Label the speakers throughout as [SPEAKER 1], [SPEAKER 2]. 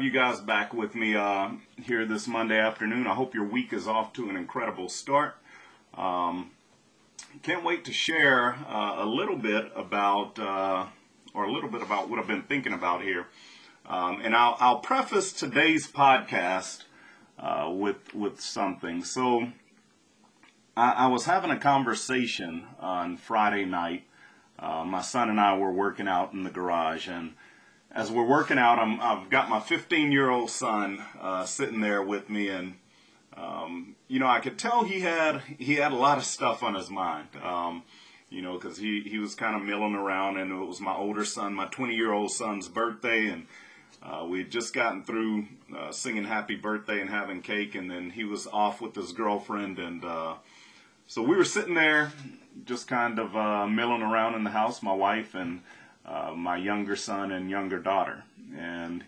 [SPEAKER 1] have you guys back with me uh, here this Monday afternoon. I hope your week is off to an incredible start. Um, can't wait to share uh, a little bit about, uh, or a little bit about what I've been thinking about here. Um, and I'll, I'll preface today's podcast uh, with with something. So, I, I was having a conversation on Friday night uh, my son and I were working out in the garage, and as we're working out, i have got my 15 year old son uh, sitting there with me, and um, you know, I could tell he had he had a lot of stuff on his mind. Um, you know, because he, he was kind of milling around, and it was my older son, my 20 year old son's birthday, and uh, we had just gotten through uh, singing happy birthday and having cake, and then he was off with his girlfriend, and uh, so we were sitting there just kind of uh, milling around in the house, my wife and uh, my younger son and younger daughter. And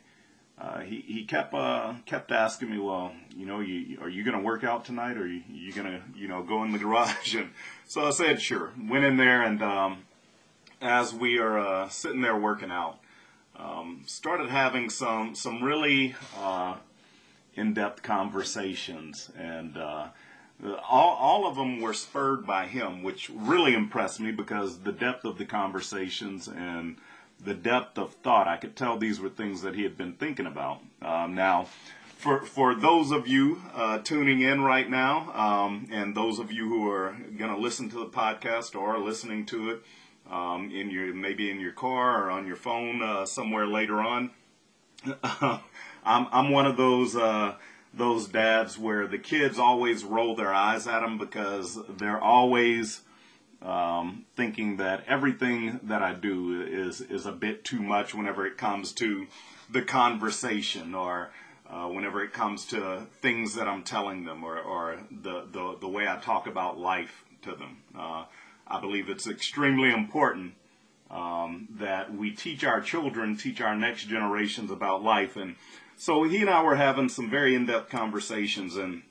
[SPEAKER 1] uh, he, he kept uh, kept asking me, well, you know, you, are you going to work out tonight, or are you, you going to, you know, go in the garage? And so I said, sure. Went in there, and um, as we are uh, sitting there working out, um, started having some some really uh, in-depth conversations, and all, all of them were spurred by him, which really impressed me because the depth of the conversations and the depth of thought, I could tell these were things that he had been thinking about. Um, now, for, for those of you uh, tuning in right now, um, and those of you who are going to listen to the podcast or are listening to it um, in your maybe in your car or on your phone uh, somewhere later on, I'm, I'm one of those. Those dads where the kids always roll their eyes at them because they're always um, thinking that everything that I do is is a bit too much whenever it comes to the conversation or uh, whenever it comes to things that I'm telling them or, or the, the, the way I talk about life to them. Uh, I believe it's extremely important um, that we teach our children, teach our next generations about life. And so he and I were having some very in-depth conversations, and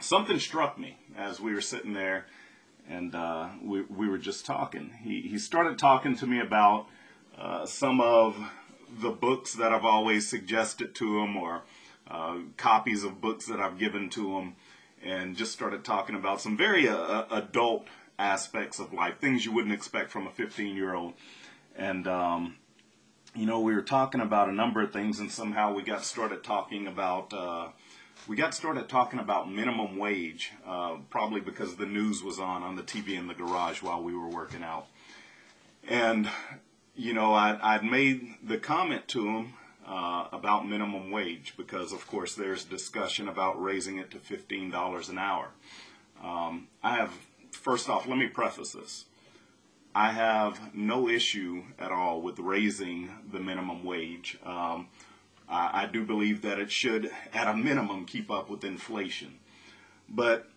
[SPEAKER 1] something struck me as we were sitting there, and uh, we we were just talking. He he started talking to me about uh, some of the books that I've always suggested to him, or uh, copies of books that I've given to him, and just started talking about some very uh, adult aspects of life, things you wouldn't expect from a 15 year old, and. Um, you know, we were talking about a number of things, and somehow we got started talking about uh, we got started talking about minimum wage, uh, probably because the news was on on the TV in the garage while we were working out. And you know, I, I'd made the comment to him uh, about minimum wage because, of course, there's discussion about raising it to fifteen dollars an hour. Um, I have first off, let me preface this. I have no issue at all with raising the minimum wage. Um, I, I, do believe that it should, at a minimum, keep up with inflation. But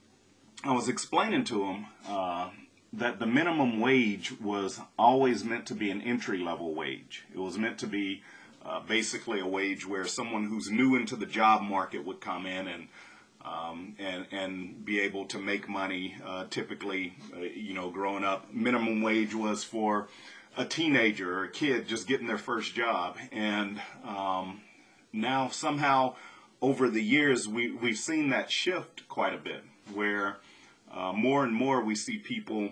[SPEAKER 1] I was explaining to him uh, that the minimum wage was always meant to be an entry level wage. It was meant to be uh, basically a wage where someone who's new into the job market would come in and um, and and be able to make money. Uh, typically, uh, you know, growing up, minimum wage was for a teenager or a kid just getting their first job, and um, now somehow over the years we we've seen that shift quite a bit, where uh, more and more we see people.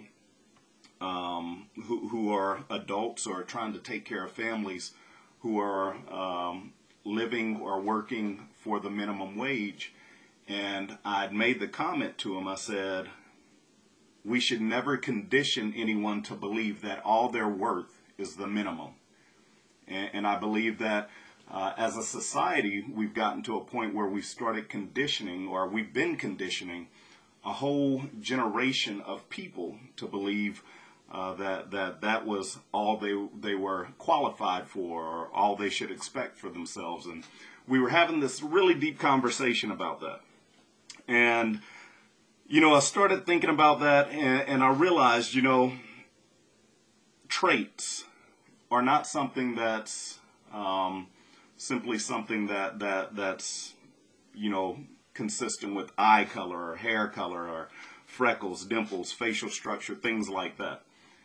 [SPEAKER 1] Um, who, who are adults or trying to take care of families who are um, living or working for the minimum wage and I'd made the comment to him, I said, we should never condition anyone to believe that all their worth is the minimum. And, and I believe that uh, as a society, we've gotten to a point where we've started conditioning, or we've been conditioning, a whole generation of people to believe uh, that that that was all they they were qualified for, or all they should expect for themselves. And we were having this really deep conversation about that. And, you know, I started thinking about that and, and I realized, you know, traits are not something that's um, simply something that, that that's, you know, consistent with eye color or hair color or freckles, dimples, facial structure, things like that.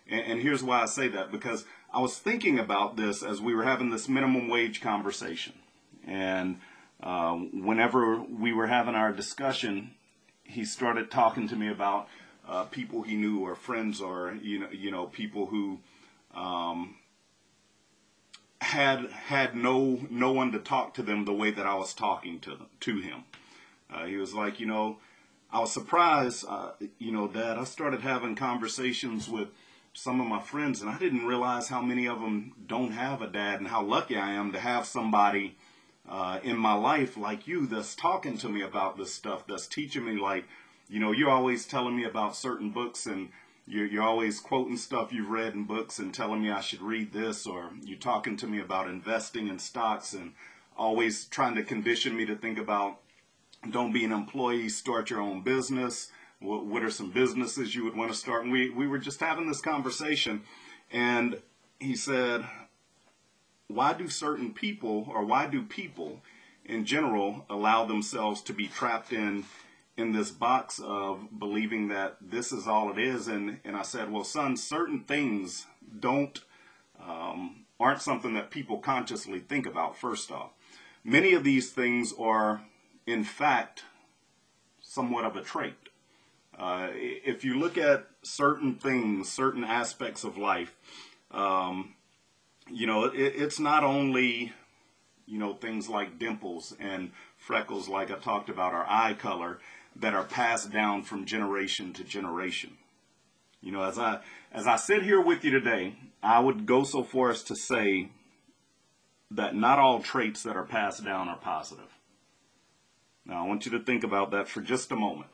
[SPEAKER 1] And, and here's why I say that because I was thinking about this as we were having this minimum wage conversation. And uh, whenever we were having our discussion, he started talking to me about uh, people he knew or friends or you know you know people who um, had had no no one to talk to them the way that I was talking to them, to him. Uh, he was like, you know, I was surprised, uh, you know, Dad. I started having conversations with some of my friends, and I didn't realize how many of them don't have a dad, and how lucky I am to have somebody uh, in my life like you that's talking to me about this stuff, that's teaching me. Like, you know, you're always telling me about certain books, and you're, you're always quoting stuff you've read in books and telling me I should read this, or you're talking to me about investing in stocks, and always trying to condition me to think about don't be an employee, start your own business. What, what are some businesses you would want to start? And we, we were just having this conversation, and he said, Why do certain people, or why do people in general, allow themselves to be trapped in? in this box of believing that this is all it is and and I said well son certain things don't um, aren't something that people consciously think about first off many of these things are in fact, somewhat of a trait. Uh, if you look at certain things, certain aspects of life, um, you know, it, it's not only, you know, things like dimples and freckles, like I talked about, our eye color, that are passed down from generation to generation. You know, as I as I sit here with you today, I would go so far as to say that not all traits that are passed down are positive. Now, I want you to think about that for just a moment.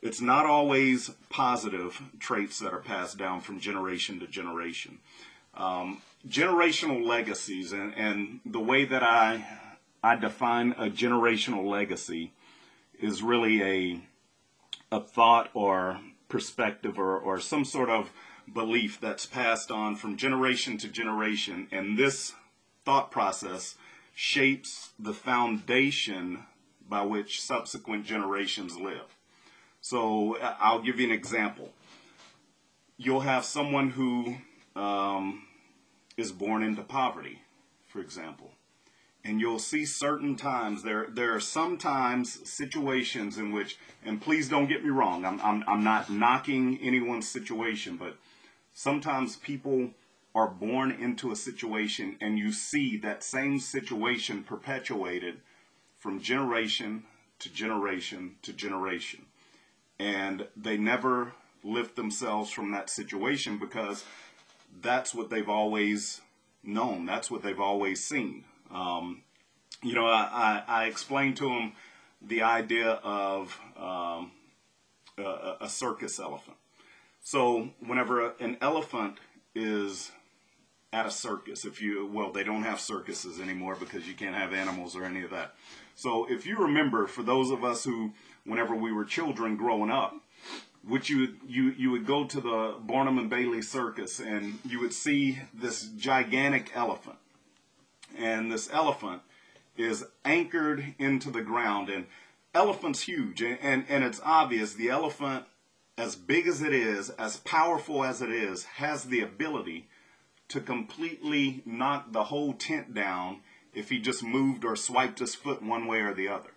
[SPEAKER 1] It's not always positive traits that are passed down from generation to generation. Um, generational legacies, and, and the way that I, I define a generational legacy is really a, a thought or perspective or, or some sort of belief that's passed on from generation to generation. And this thought process shapes the foundation by which subsequent generations live. So I'll give you an example. You'll have someone who um, is born into poverty, for example. And you'll see certain times, there, there are sometimes situations in which, and please don't get me wrong, I'm, I'm, I'm not knocking anyone's situation, but sometimes people are born into a situation and you see that same situation perpetuated from generation to generation to generation. And they never lift themselves from that situation because that's what they've always known. That's what they've always seen. Um, you know, I, I, I, explained to them the idea of um, a, a circus elephant. So whenever an elephant is at a circus, if you, well, they don't have circuses anymore because you can't have animals or any of that. So if you remember, for those of us who, whenever we were children growing up, which you you you would go to the Barnum and Bailey Circus and you would see this gigantic elephant, and this elephant is anchored into the ground, and elephant's huge, and and, and it's obvious the elephant, as big as it is, as powerful as it is, has the ability to completely knock the whole tent down if he just moved or swiped his foot one way or the other.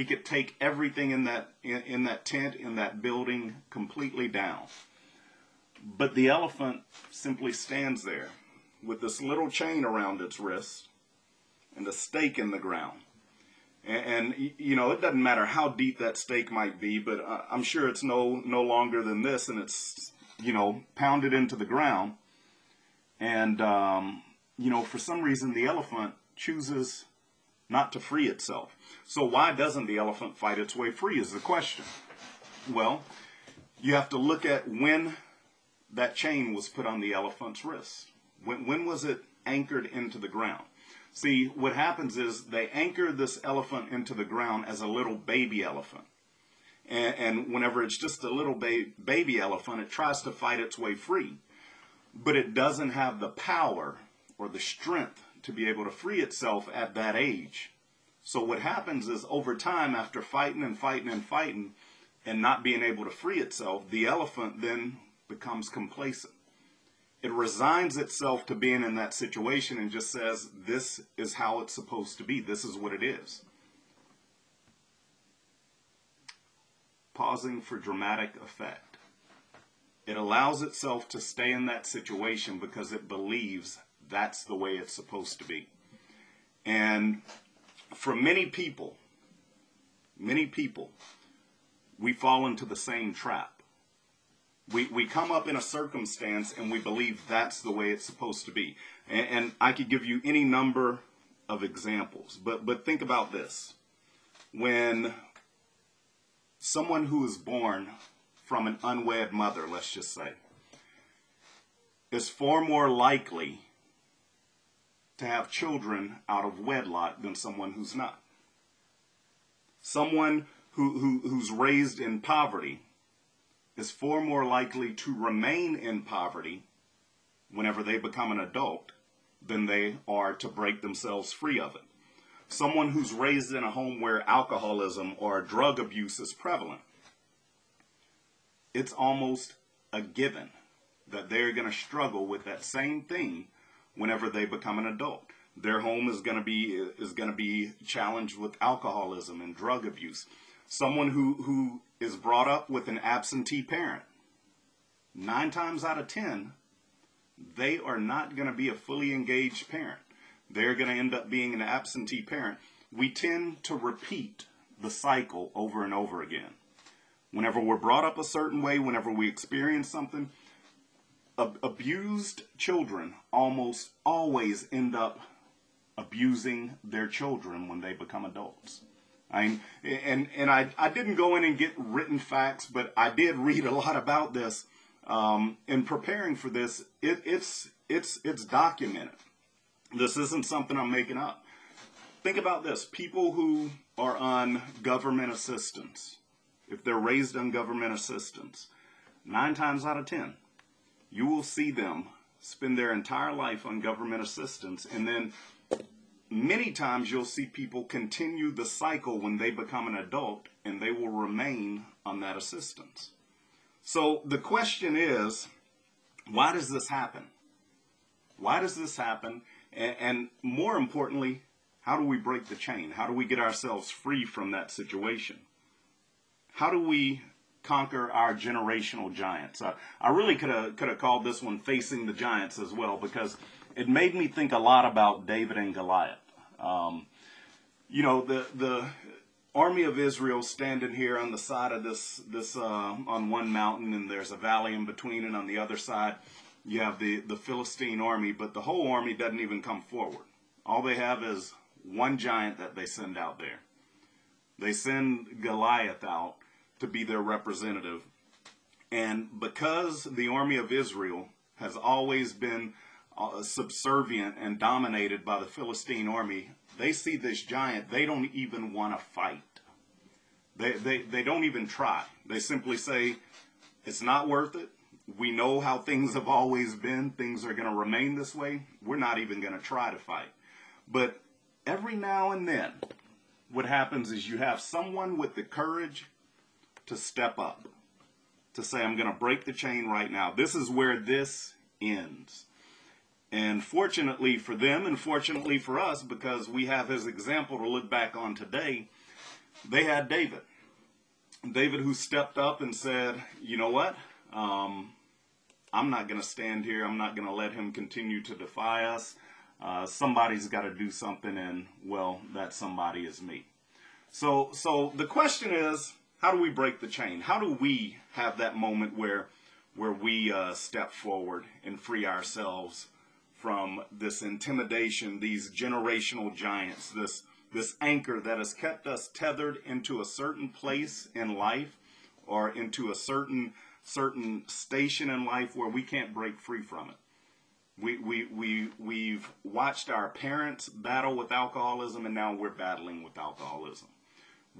[SPEAKER 1] He could take everything in that in, in that tent in that building completely down. But the elephant simply stands there with this little chain around its wrist and a stake in the ground. And, and, you know, it doesn't matter how deep that stake might be, but I'm sure it's no no longer than this, and it's you know pounded into the ground. And um, you know, for some reason, the elephant chooses not to free itself. So why doesn't the elephant fight its way free is the question. Well, you have to look at when that chain was put on the elephant's wrist. When, when was it anchored into the ground? See, what happens is they anchor this elephant into the ground as a little baby elephant. And, and whenever it's just a little ba- baby elephant, it tries to fight its way free. But it doesn't have the power or the strength to be able to free itself at that age. So what happens is over time, after fighting and fighting and fighting and not being able to free itself, the elephant then becomes complacent. it resigns itself to being in that situation and just says, this is how it's supposed to be. This is what it is. Pausing for dramatic effect. It allows itself to stay in that situation because it believes that's the way it's supposed to be. And for many people, many people, we fall into the same trap we, we come up in a circumstance and we believe that's the way it's supposed to be. And, and I could give you any number of examples, but, but think about this. When someone who is born from an unwed mother, let's just say, is far more likely to have children out of wedlock than someone who's not. Someone who, who, who's raised in poverty is far more likely to remain in poverty whenever they become an adult than they are to break themselves free of it. Someone who's raised in a home where alcoholism or drug abuse is prevalent, it's almost a given that they're going to struggle with that same thing whenever they become an adult. Their home is going to be is going to be challenged with alcoholism and drug abuse. Someone who who is brought up with an absentee parent, nine times out of ten, they are not going to be a fully engaged parent. They're going to end up being an absentee parent. We tend to repeat the cycle over and over again. Whenever we're brought up a certain way, whenever we experience something, ab- abused children almost always end up abusing their children when they become adults. I mean, and and I I didn't go in and get written facts, but I did read a lot about this. Um, in preparing for this, it, it's it's it's documented. This isn't something I'm making up. Think about this: people who are on government assistance, if they're raised on government assistance, nine times out of ten, you will see them spend their entire life on government assistance, and then many times you'll see people continue the cycle when they become an adult and they will remain on that assistance. So the question is, why does this happen? Why does this happen? And, and, more importantly, how do we break the chain? How do we get ourselves free from that situation? How do we conquer our generational giants? Uh, I really could have could have called this one "Facing the Giants" as well because it made me think a lot about David and Goliath. Um, you know, the the army of Israel standing here on the side of this this uh, on one mountain, and there's a valley in between, and on the other side you have the the Philistine army, but the whole army doesn't even come forward. All they have is one giant that they send out there. They send Goliath out to be their representative. And because the army of Israel has always been uh, subservient and dominated by the Philistine army, they see this giant, they don't even want to fight. They, they, they don't even try. They simply say, it's not worth it. We know how things have always been. Things are going to remain this way. We're not even going to try to fight. But every now and then, what happens is you have someone with the courage to step up, to say, I'm going to break the chain right now. This is where this ends. And fortunately for them, and fortunately for us, because we have his example to look back on today, they had David. David, who stepped up and said, You know what? Um, I'm not going to stand here. I'm not going to let him continue to defy us. Uh, somebody's got to do something, and well, that somebody is me. So, so the question is, how do we break the chain? How do we have that moment where, where we uh, step forward and free ourselves from this intimidation, these generational giants, this this anchor that has kept us tethered into a certain place in life or into a certain certain station in life where we can't break free from it. We, we, we, we've watched our parents battle with alcoholism and now we're battling with alcoholism.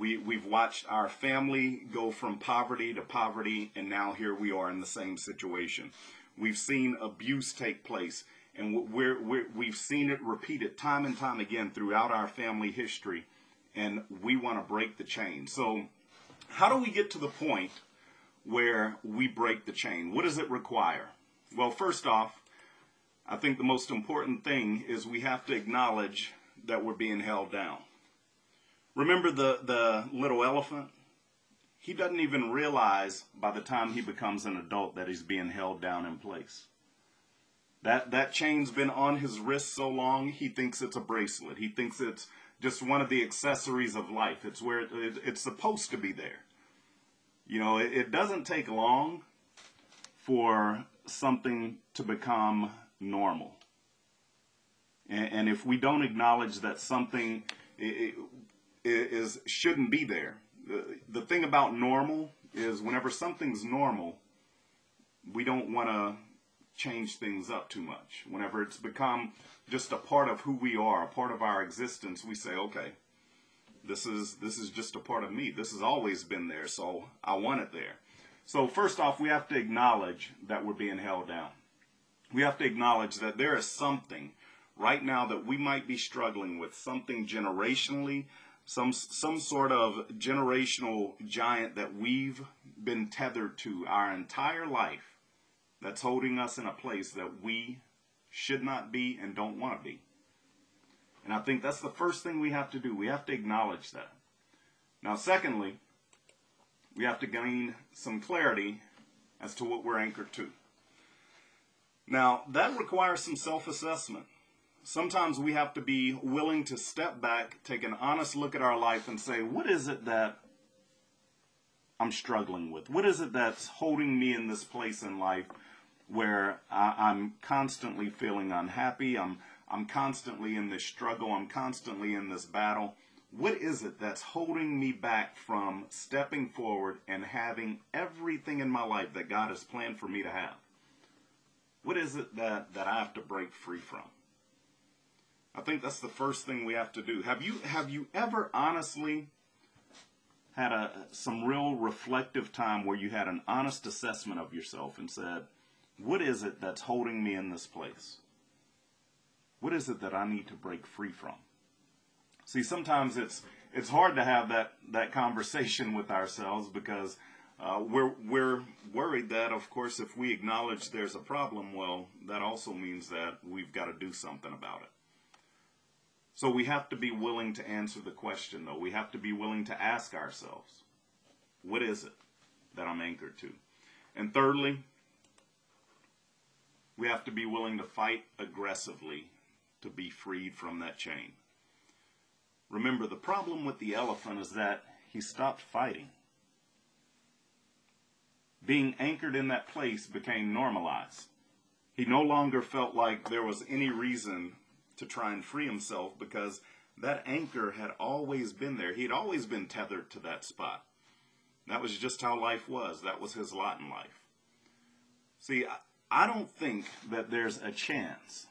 [SPEAKER 1] We, we've watched our family go from poverty to poverty and now here we are in the same situation. We've seen abuse take place and we're, we're, we've seen it repeated time and time again throughout our family history, and we want to break the chain. So, how do we get to the point where we break the chain? What does it require? Well, first off, I think the most important thing is we have to acknowledge that we're being held down. Remember the, the little elephant? He doesn't even realize by the time he becomes an adult that he's being held down in place. That, that chain's been on his wrist so long, he thinks it's a bracelet. He thinks it's just one of the accessories of life. It's where it, it, it's supposed to be there. You know, it, it doesn't take long for something to become normal. And, and if we don't acknowledge that something is shouldn't be there, the, the thing about normal is whenever something's normal, we don't want to change things up too much. Whenever it's become just a part of who we are, a part of our existence, we say, okay, this is this is just a part of me. This has always been there, so I want it there. So first off, we have to acknowledge that we're being held down. We have to acknowledge that there is something right now that we might be struggling with, something generationally, some some sort of generational giant that we've been tethered to our entire life that's holding us in a place that we should not be and don't want to be. And I think that's the first thing we have to do. We have to acknowledge that. Now, secondly, we have to gain some clarity as to what we're anchored to. Now, that requires some self assessment. Sometimes we have to be willing to step back, take an honest look at our life, and say, what is it that I'm struggling with? What is it that's holding me in this place in life where I, am constantly feeling unhappy? I'm I'm constantly in this struggle. I'm constantly in this battle. What is it that's holding me back from stepping forward and having everything in my life that God has planned for me to have? What is it that, that I have to break free from? I think that's the first thing we have to do. Have you have you ever honestly had a some real reflective time where you had an honest assessment of yourself and said, what is it that's holding me in this place? What is it that I need to break free from? See, sometimes it's it's hard to have that that conversation with ourselves because uh, we're we're worried that, of course, if we acknowledge there's a problem, well, that also means that we've got to do something about it. So we have to be willing to answer the question, though. We have to be willing to ask ourselves, what is it that I'm anchored to? And thirdly, we have to be willing to fight aggressively to be freed from that chain. Remember, the problem with the elephant is that he stopped fighting. Being anchored in that place became normalized. He no longer felt like there was any reason to try and free himself because that anchor had always been there. He had always been tethered to that spot. That was just how life was. That was his lot in life. See, I don't think that there's a chance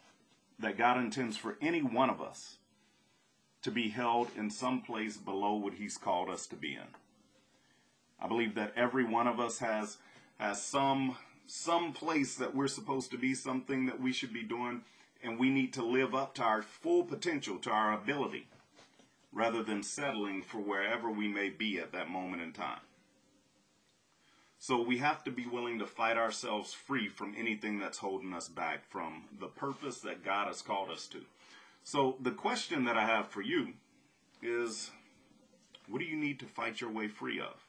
[SPEAKER 1] that God intends for any one of us to be held in some place below what he's called us to be in. I believe that every one of us has has some some place that we're supposed to be, something that we should be doing, and we need to live up to our full potential, to our ability, rather than settling for wherever we may be at that moment in time. So we have to be willing to fight ourselves free from anything that's holding us back from the purpose that God has called us to. So the question that I have for you is what do you need to fight your way free of?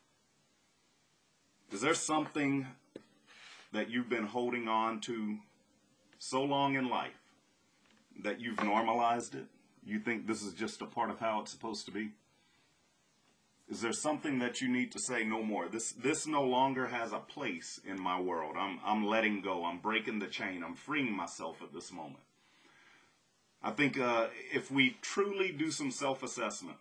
[SPEAKER 1] Is there something that you've been holding on to so long in life that you've normalized it? You think this is just a part of how it's supposed to be? Is there something that you need to say no more? This this no longer has a place in my world. I'm I'm letting go. I'm breaking the chain. I'm freeing myself at this moment. I think uh, if we truly do some self-assessment,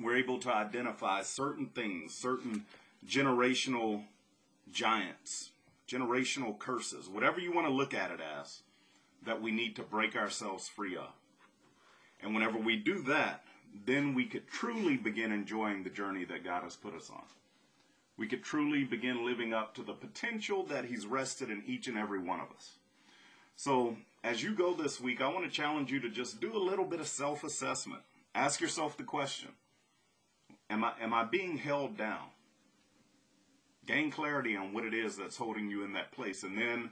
[SPEAKER 1] we're able to identify certain things, certain generational giants, generational curses, whatever you want to look at it as, that we need to break ourselves free of. And whenever we do that, then we could truly begin enjoying the journey that God has put us on. We could truly begin living up to the potential that He's rested in each and every one of us. So, as you go this week, I want to challenge you to just do a little bit of self assessment. Ask yourself the question Am I, am I being held down? Gain clarity on what it is that's holding you in that place, and then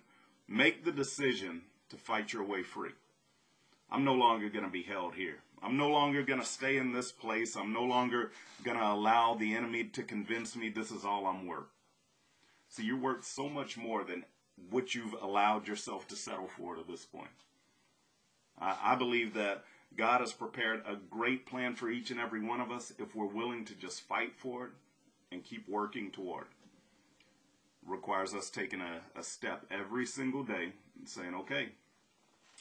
[SPEAKER 1] make the decision to fight your way free. I'm no longer going to be held here. I'm no longer going to stay in this place. I'm no longer going to allow the enemy to convince me this is all I'm worth. See, you're worth so much more than what you've allowed yourself to settle for to this point. I, I believe that God has prepared a great plan for each and every one of us if we're willing to just fight for it and keep working toward it. Requires us taking a, a step every single day and saying, okay,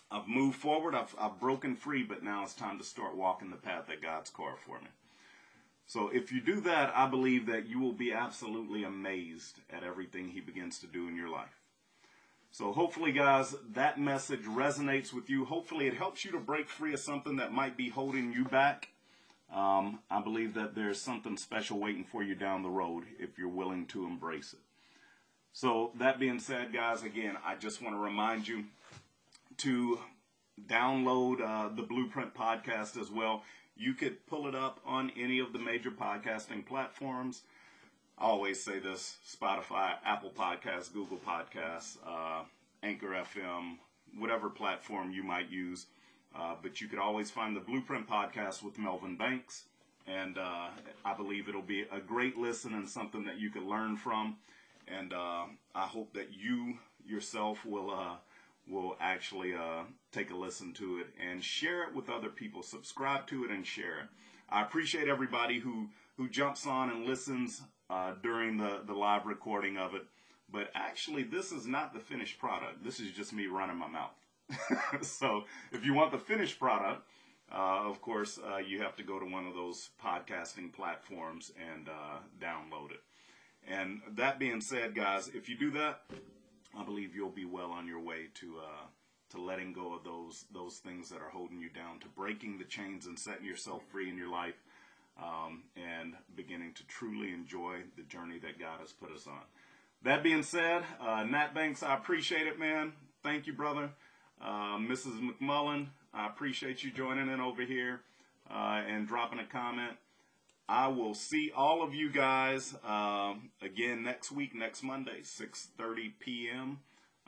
[SPEAKER 1] I've moved forward, I've, I've broken free, but now it's time to start walking the path that God's carved for me. So if you do that, I believe that you will be absolutely amazed at everything He begins to do in your life. So hopefully, guys, that message resonates with you. Hopefully, it helps you to break free of something that might be holding you back. Um, I believe that there's something special waiting for you down the road if you're willing to embrace it. So, that being said, guys, again, I just want to remind you to download uh, the Blueprint podcast as well. You could pull it up on any of the major podcasting platforms. I always say this Spotify, Apple Podcasts, Google Podcasts, uh, Anchor FM, whatever platform you might use. Uh, but you could always find the Blueprint podcast with Melvin Banks. And uh, I believe it'll be a great listen and something that you could learn from. And uh, I hope that you yourself will uh, will actually uh, take a listen to it and share it with other people. Subscribe to it and share it. I appreciate everybody who who jumps on and listens uh, during the the live recording of it. But actually, this is not the finished product. This is just me running my mouth. so if you want the finished product, uh, of course, uh, you have to go to one of those podcasting platforms and uh, download it. And that being said, guys, if you do that, I believe you'll be well on your way to uh, to letting go of those those things that are holding you down, to breaking the chains and setting yourself free in your life, um, and beginning to truly enjoy the journey that God has put us on. That being said, uh, Nat Banks, I appreciate it, man. Thank you, brother. Uh, Mrs. McMullen, I appreciate you joining in over here uh, and dropping a comment. I will see all of you guys um, again next week, next Monday, 6:30 p.m.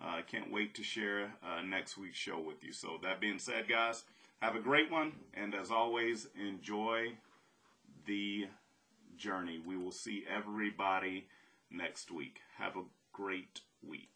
[SPEAKER 1] I uh, can't wait to share uh, next week's show with you. So that being said, guys, have a great one, and as always, enjoy the journey. We will see everybody next week. Have a great week.